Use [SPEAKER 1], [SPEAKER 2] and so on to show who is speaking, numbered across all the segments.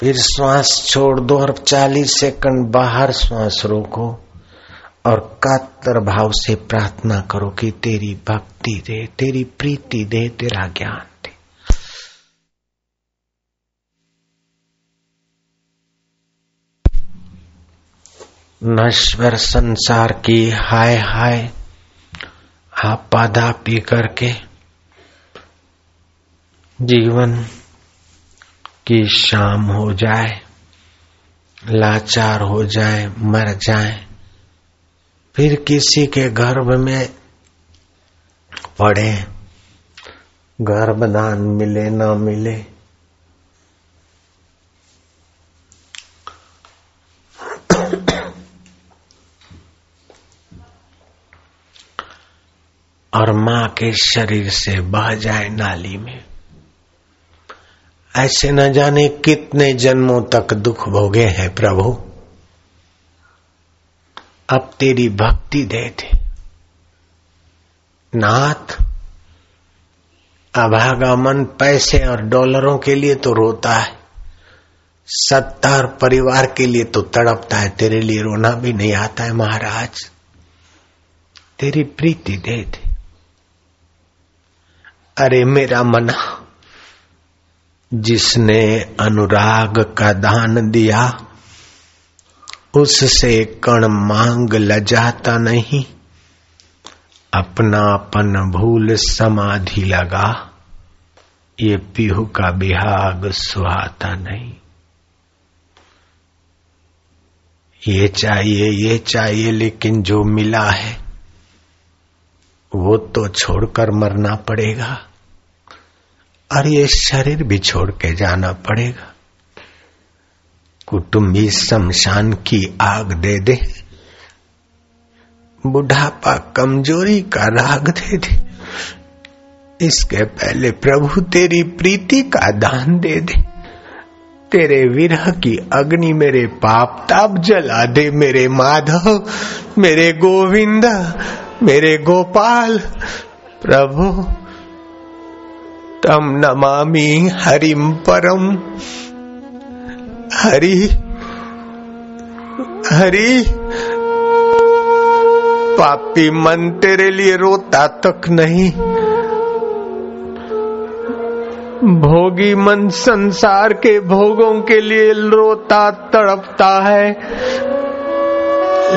[SPEAKER 1] फिर श्वास छोड़ दो और 40 सेकंड बाहर श्वास रोको और कातर भाव से प्रार्थना करो कि तेरी भक्ति दे, तेरी प्रीति दे, तेरा ज्ञान नश्वर संसार की हाय हाय आपादा पी करके जीवन की शाम हो जाए, लाचार हो जाए, मर जाए, फिर किसी के गर्भ में पड़े गर्भदान मिले, ना मिले। और माँ के शरीर से बह जाए नाली में। ऐसे न जाने कितने जन्मों तक दुख भोगे हैं प्रभु। अब तेरी भक्ति दे दे। नाथ, अभागा मन पैसे और डॉलरों के लिए तो रोता है। सत्ता और परिवार के लिए तो तड़पता है। तेरे लिए रोना भी नहीं आता है महाराज। तेरी प्रीति दे दे। अरे मेरा मना। जिसने अनुराग का दान दिया, उससे कण मांग लजाता नहीं, अपनापन भूल समाधि लगा, ये पीहू का बिहाग सुहाता नहीं। ये चाहिए ये चाहिए, लेकिन जो मिला है, वो तो छोड़कर मरना पड़ेगा। और ये शरीर भी छोड़ के जाना पड़ेगा। कुटुंबी शमशान की आग दे दे। बुढ़ापा कमज़ोरी का राग दे दे। इसके पहले प्रभु तेरी प्रीति का दान दे दे। तेरे विरह की अग्नि मेरे पाप ताप जला दे। मेरे माधव, मेरे गोविंद, मेरे गोपाल, प्रभु तम नमामि हरिम परम हरि हरि। पापी मन तेरे लिए रोता तक नहीं। भोगी मन संसार के भोगों के लिए रोता तड़पता है।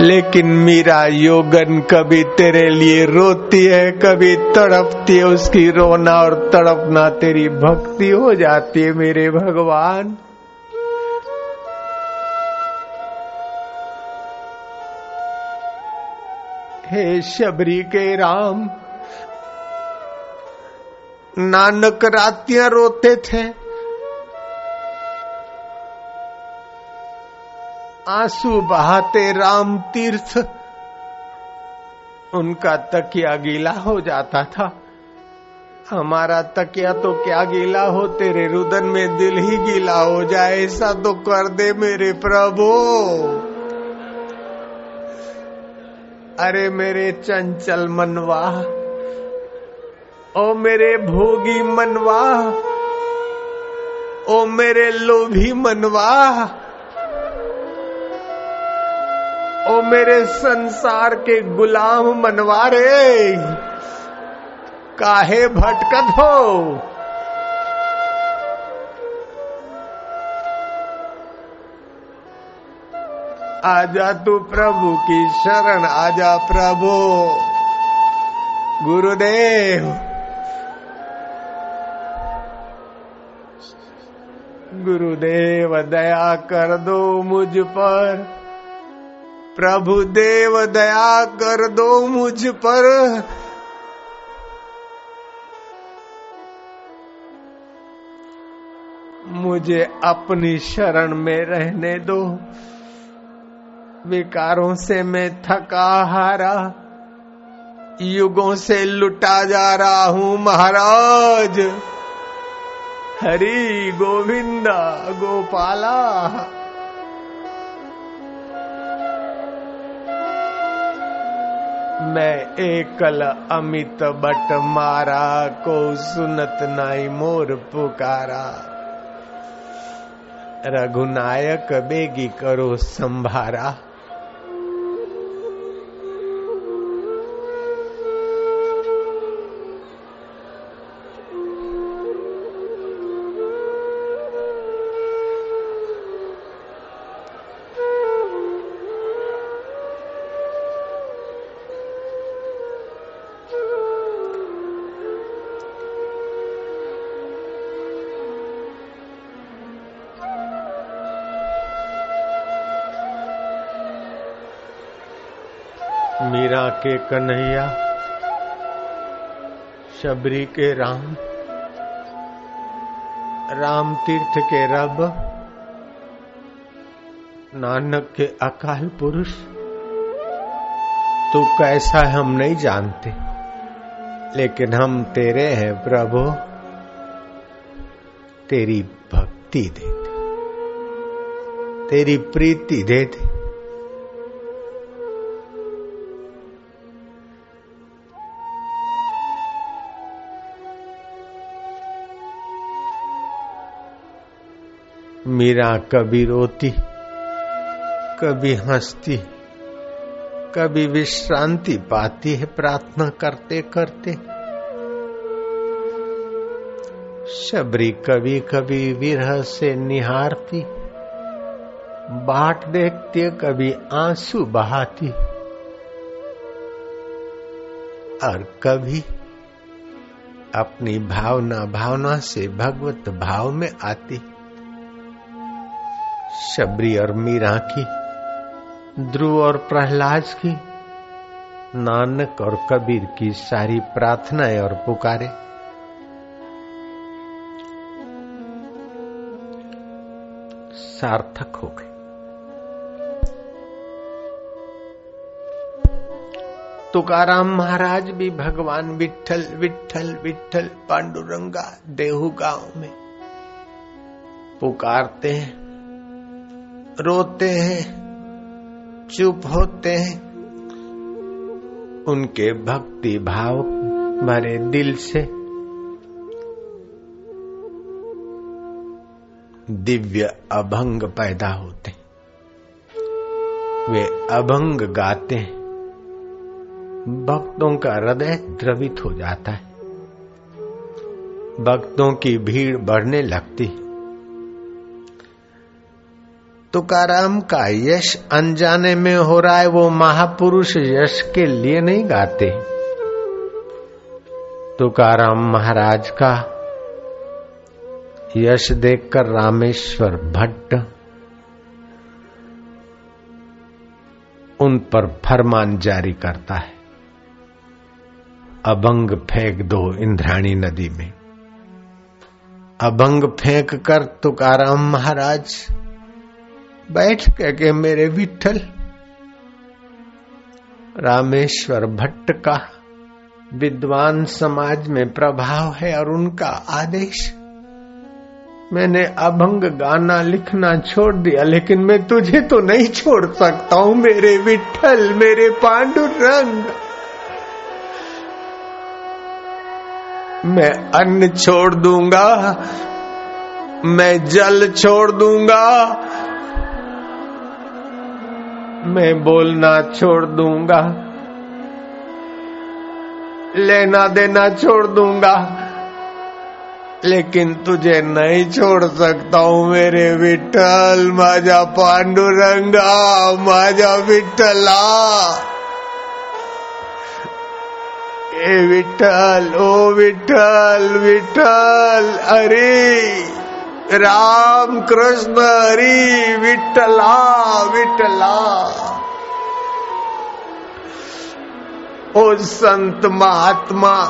[SPEAKER 1] लेकिन मीरा योगन कभी तेरे लिए रोती है, कभी तड़पती है, उसकी रोना और तड़पना तेरी भक्ति हो जाती है मेरे भगवान। हे शबरी के राम, नानक रातियाँ रोते थे आँसू बहाते राम तीर्थ। उनका तकिया गीला हो जाता था। हमारा तकिया तो क्या गीला हो, तेरे रुदन में दिल ही गीला हो जाए, ऐसा तो कर दे मेरे प्रभु। अरे मेरे चंचल मनवा, ओ मेरे भोगी मनवा, ओ मेरे लोभी मनवा। ओ मेरे संसार के गुलाम मनवारे, काहे भटकत हो? आजा तू प्रभु की शरण, आजा प्रभु। गुरुदेव। गुरुदेव, दया कर दो मुझ पर। प्रभु देव, दया कर दो मुझ पर। मुझे अपनी शरण में रहने दो। विकारों से मैं थका हारा, युगों से लुटा जा रहा हूँ महाराज। हरी गोविंदा, गोपाला। मैं एकल अमित बट मारा को सुनत नाई मोर पुकारा। रघुनायक बेगी करो संभारा। मीरा के कन्हैया, शबरी के राम राम तीर्थ के रब, नानक के अकाल पुरुष, तू कैसा है हम नहीं जानते, लेकिन हम तेरे हैं प्रभु, तेरी भक्ति दे दे तेरी प्रीति दे दे मीरा कभी रोती, कभी हंसती, कभी विश्रांति पाती है प्रार्थना करते करते शबरी कभी कभी विरह से निहारती, बाट देखते कभी आँसू बहाती। और कभी अपनी भावना भावना से भगवत भाव में आती। शबरी और मीरा की, ध्रुव और प्रहलाद की, नानक और कबीर की सारी प्रार्थनाएँ और पुकारे। सार्थक हो गए। तुकाराम महाराज भी भगवान विठल विठल विठल पांडुरंगा देहू गाँव में पुकारते हैं। रोते हैं, चुप होते हैं। उनके भक्ति भाव भरे दिल से दिव्य अभंग पैदा होते वे अभंग गाते हैं। भक्तों का हृदय द्रवित हो जाता है। भक्तों की भीड़ बढ़ने लगती है। तुकाराम का यश अनजाने में हो रहा है, वो महापुरुष यश के लिए नहीं गाते। तुकाराम महाराज का यश देखकर रामेश्वर भट्ट उन पर फरमान जारी करता है। अभंग फेंक दो इंद्राणी नदी में। अभंग फेंक कर तुकाराम महाराज बैठ के मेरे विठल रामेश्वर भट्ट का विद्वान समाज में प्रभाव है और उनका आदेश। मैंने अभंग गाना लिखना छोड़ दिया, लेकिन मैं तुझे तो नहीं छोड़ सकता हूँ, मेरे विठल मेरे पांडुरंग। मैं अन्न छोड़ दूँगा, मैं जल छोड़ दूँगा मैं बोलना छोड़ दूँगा। लेना देना छोड़ दूँगा। लेकिन तुझे नहीं छोड़ सकता हूँ मेरे विठल। माजा पांडुरंगा माजा विठला। ए विठल, ओ विठल विठल, अरे! राम कृष्ण हरी विठला विठला। ओ संत महात्मा,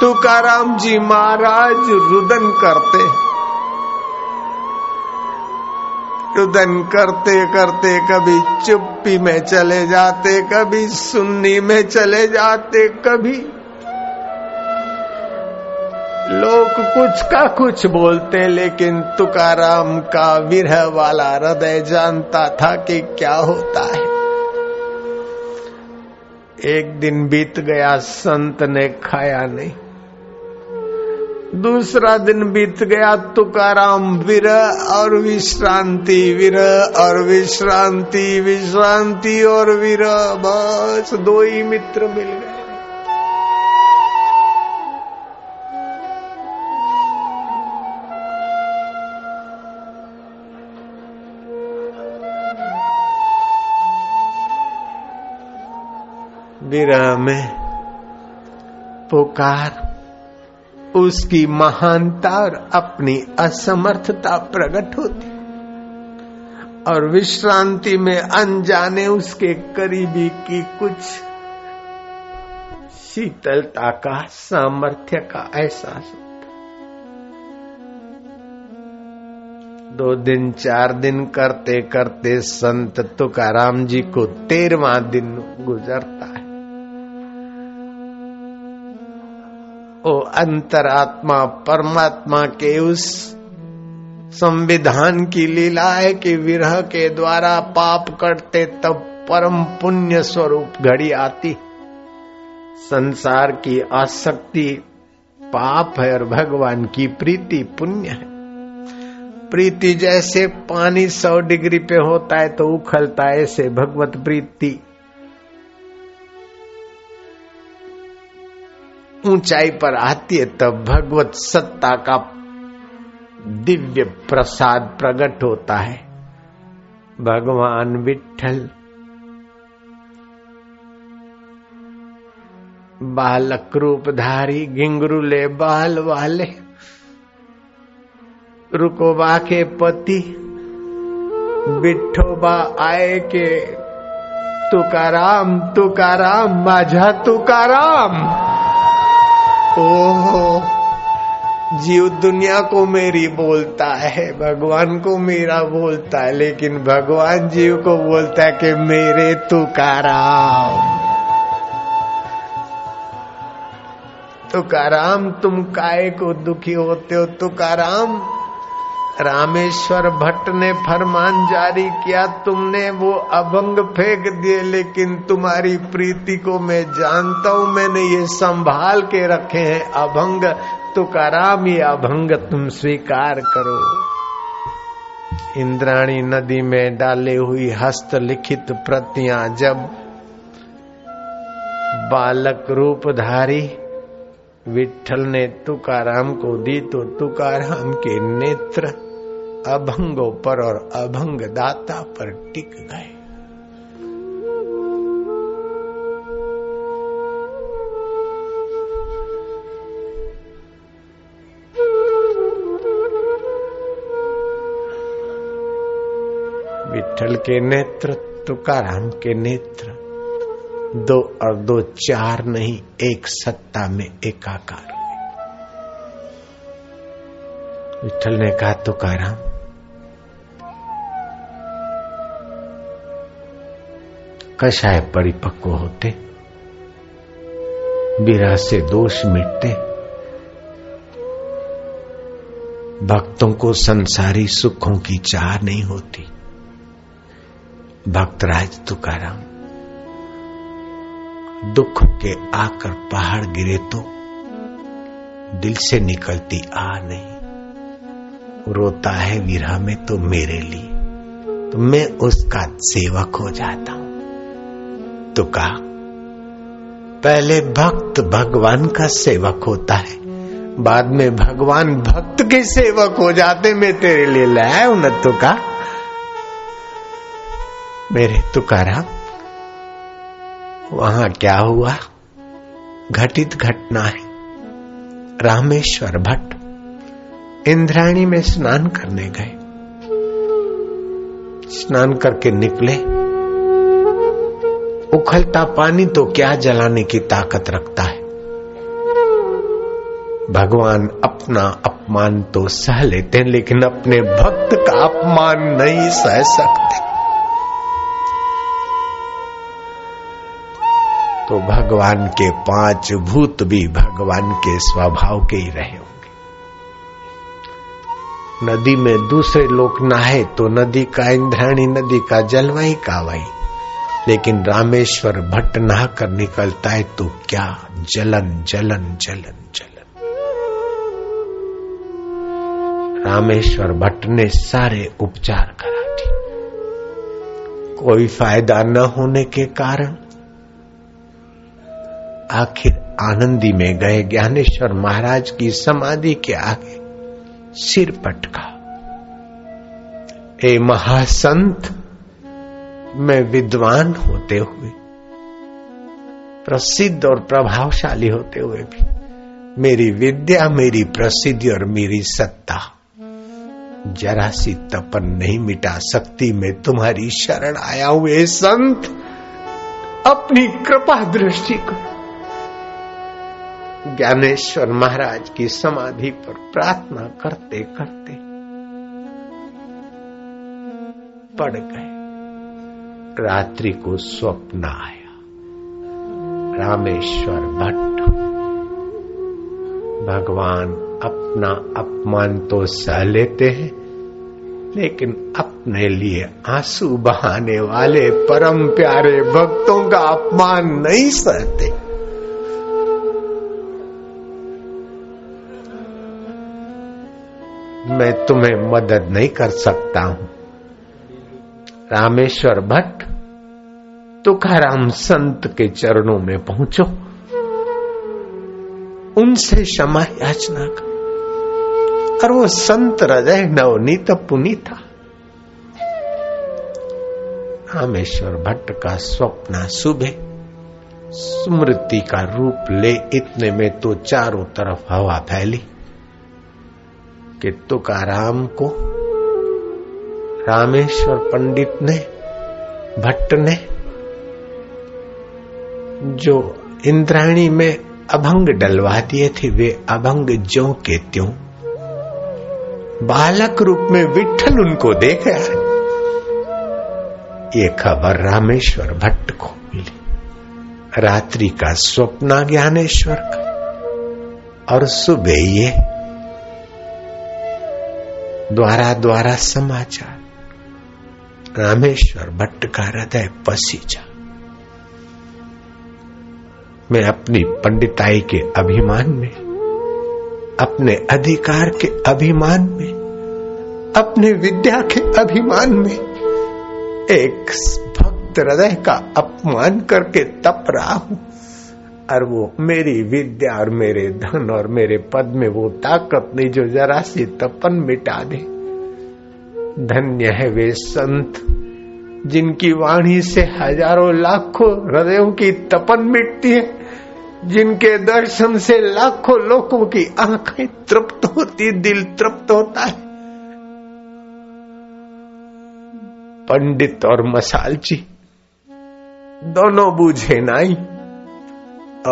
[SPEAKER 1] तुकाराम जी महाराज रुदन करते। रुदन करते करते कभी चुप्पी में चले जाते, कभी सुन्नी में चले जाते, कभी लोग कुछ का कुछ बोलते, लेकिन तुकाराम का विरह वाला हृदय जानता था कि क्या होता है। एक दिन बीत गया, संत ने खाया नहीं। दूसरा दिन बीत गया, तुकाराम विरह और विश्रांति, विरह और विश्रांति विश्रांति और विरह, बस दो ही मित्र मिल गए। विरह में पुकार, उसकी महानता और अपनी असमर्थता प्रकट होती। और विश्रांति में अनजाने उसके करीबी की कुछ शीतलता का सामर्थ्य का एहसास दो दिन, चार दिन करते करते संत तुकाराम जी को तेरवा दिन गुजरता है। ओ अंतरात्मा परमात्मा के उस संविधान की लीला है कि विरह के द्वारा पाप करते तब परम पुण्य स्वरूप घड़ी आती। संसार की आसक्ति पाप है और भगवान की प्रीति पुण्य है। प्रीति जैसे पानी सौ डिग्री पे होता है तो उखलता है ऐसे भगवत प्रीति। ऊंचाई पर आती है, तब भगवत सत्ता का दिव्य प्रसाद प्रकट होता है। भगवान विठल बालक रूपधारी गिंगरुले बाल वाले रुकोबा के पति, बिठोबा आए के, तुकाराम तुकाराम, माझा तुकाराम। ओहो, जीव दुनिया को मेरी बोलता है, भगवान को मेरा बोलता है, लेकिन भगवान जीव को बोलता है कि मेरे तुकार तुकाराम, तुम काय को दुखी होते हो? तुकाराम रामेश्वर भट्ट ने फरमान जारी किया, तुमने वो अभंग फेंक दिए, लेकिन तुम्हारी प्रीति को मैं जानता हूँ, मैंने ये संभाल के रखे हैं अभंग। तुकाराम, ये अभंग तुम स्वीकार करो। इंद्राणी नदी में डाले हुई हस्त लिखित प्रतियाँ, जब बालक रूपधारी विठल ने तुकाराम को दी तो तुकाराम के नेत्र अभंगों पर और अभंग दाता पर टिक गए। विठल के नेत्र तुकाराम के नेत्र, दो और दो चार नहीं, एक सत्ता में एकाकार विठल ने कहा तुकाराम कषाय परिपक्व होते। विरह से दोष मिटते। भक्तों को संसारी सुखों की चाह नहीं होती। भक्तराज तुकाराम, दुख के आकर पहाड़ गिरे तो दिल से निकलती आ नहीं। रोता है विरह में तो मेरे लिए तो मैं उसका सेवक हो जाता। हूँ तो कहा, पहले भक्त भगवान का सेवक होता है। बाद में भगवान भक्त के सेवक हो जाते, मैं तेरे लिए लाया हूँ, न तो मेरे तुकाराम, वहाँ क्या हुआ? घटित घटना है। रामेश्वर भट्ट इंद्राणी में स्नान करने गए। स्नान करके निकले। उखलता पानी तो क्या जलाने की ताकत रखता है? भगवान अपना अपमान तो सह लेते हैं, लेकिन अपने भक्त का अपमान नहीं सह सकते। तो भगवान के पाँच भूत भी भगवान के स्वभाव के ही रहे होंगे। नदी में दूसरे लोग नहाए तो नदी का इंद्राणी नदी का जलवाई का वही। लेकिन रामेश्वर भट्ट नहा कर निकलता है तो क्या? जलन जलन जलन जलन। रामेश्वर भट्ट ने सारे उपचार करा दिए। कोई फ़ायदा न होने के कारण आखिर आनंदी में गए ज्ञानेश्वर महाराज की समाधि के आगे सिर पटका। ए महासंत मैं विद्वान होते हुए, प्रसिद्ध और प्रभावशाली होते हुए भी, मेरी विद्या, मेरी प्रसिद्धि और मेरी सत्ता जरा सी तपन नहीं मिटा सकती। मैं तुम्हारी शरण आया हुए संत। अपनी कृपा दृष्टि को ज्ञानेश्वर महाराज की समाधि पर प्रार्थना करते करते पड़ गए। रात्रि को स्वप्न आया। रामेश्वर भट्ट। भगवान अपना अपमान तो सह लेते हैं, लेकिन अपने लिए आँसू बहाने वाले परम प्यारे भक्तों का अपमान नहीं सहते। मैं तुम्हें मदद नहीं कर सकता हूँ। रामेश्वर भट्ट, तुकाराम संत के चरणों में पहुंचो। उनसे क्षमा याचना कर। और वो संत हृदय नवनीत पुनी था। रामेश्वर भट्ट का स्वप्न सुबह स्मृति का रूप ले इतने में तो चारों तरफ़ हवा फैली कि तुकाराम को रामेश्वर पंडित ने, भट्ट ने, जो इंद्राणी में अभंग डलवा दिए थे, वे अभंग जो के त्यों, बालक रूप में विठल उनको देख है ये खबर रामेश्वर भट्ट को मिली। रात्रि का स्वप्न ज्ञानेश्वर का, और सुबह ये द्वारा द्वारा समाचार। रामेश्वर भट्ट का हृदय पसीजा मैं अपनी पंडिताई के अभिमान में, अपने अधिकार के अभिमान में, अपने विद्या के अभिमान में एक भक्त हृदय का अपमान करके तप रहा हूँ। और वो मेरी विद्या और मेरे धन और मेरे पद में वो ताकत नहीं जो जरा सी तपन मिटा दे। धन्य है वे संत, जिनकी वाणी से हज़ारों लाखों हृदयों की तपन मिटती है, जिनके दर्शन से लाखों लोगों की आँखें तृप्त होती, दिल तृप्त होता है। पंडित और मसाल जी दोनों बूझे नाई,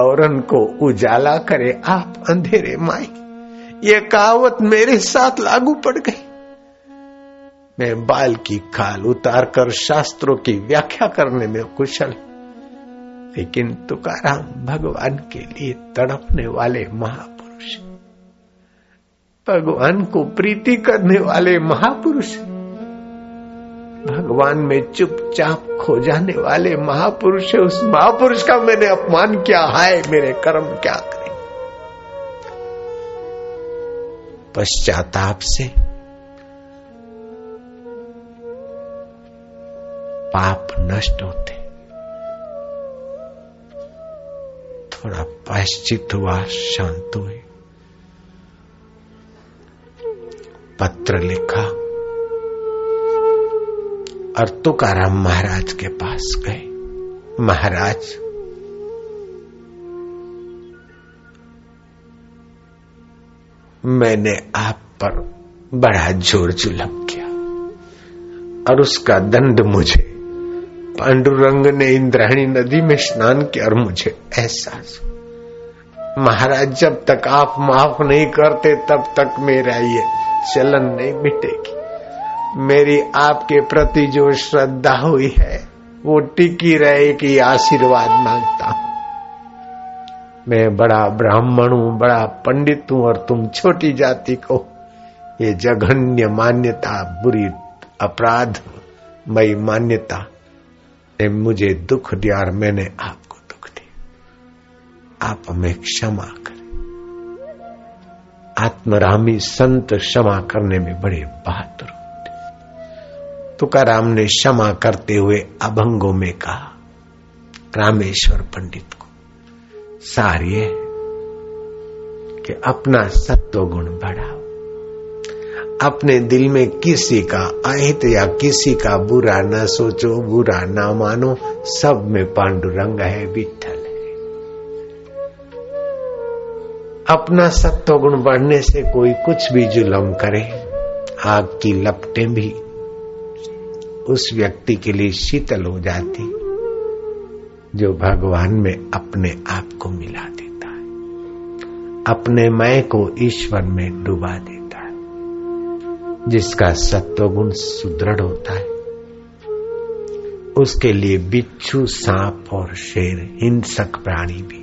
[SPEAKER 1] औरन को उजाला करे आप अंधेरे माई। ये कहावत मेरे साथ लागू पड़ गई। मैं बाल की खाल उतार कर शास्त्रों की व्याख्या करने में कुशल। लेकिन तुकाराम भगवान के लिए तड़पने वाले महापुरुष, भगवान को प्रीति करने वाले महापुरुष, भगवान में चुपचाप खो जाने वाले महापुरुष है उस महापुरुष का मैंने अपमान किया, हाय मेरे कर्म क्या करें? पश्चाताप से पाप नष्ट होते। थोड़ा पाश्चित हुआ, शांत हुए। पत्र लिखा। और तुकाराम महाराज के पास गए। महाराज, मैंने आप पर बड़ा ज़ोर जुलम किया और उसका दंड मुझे पांडुरंग ने इंद्राणी नदी में स्नान किया और मुझे एहसास महाराज, जब तक आप माफ़ नहीं करते, तब तक मेरा ये चलन नहीं मिटेगी। मेरी आपके प्रति जो श्रद्धा हुई है, वो टिकी रहे कि आशीर्वाद माँगता हूँ। मैं बड़ा ब्राह्मण हूँ, बड़ा पंडित हूँ और तुम छोटी जाति को ये जघन्य मान्यता, बुरी अपराध, मई मान्यता ने मुझे दुख दिया और मैंने आपको दुख दिया। आप हमें क्षमा करें। आत्मरामी संत क्षमा करने में बड़े बहादुर होते तुकाराम ने क्षमा करते हुए अभंगों में कहा, रामेश्वर पंडित को सारिये कि अपना सत्व गुण बढ़ाओ। अपने दिल में किसी का अहित या किसी का बुरा न सोचो, बुरा न मानो, सब में पांडुरंग है विठल है। अपना सत्व गुण बढ़ने से कोई कुछ भी जुलम करे, आग की लपटें भी उस व्यक्ति के लिए शीतल हो जाती, जो भगवान में अपने आप को मिला देता है। अपने मैं को ईश्वर में डुबा देता जिसका सत्वगुण सुदृढ़ होता है। उसके लिए बिच्छू सांप और शेर हिंसक प्राणी भी।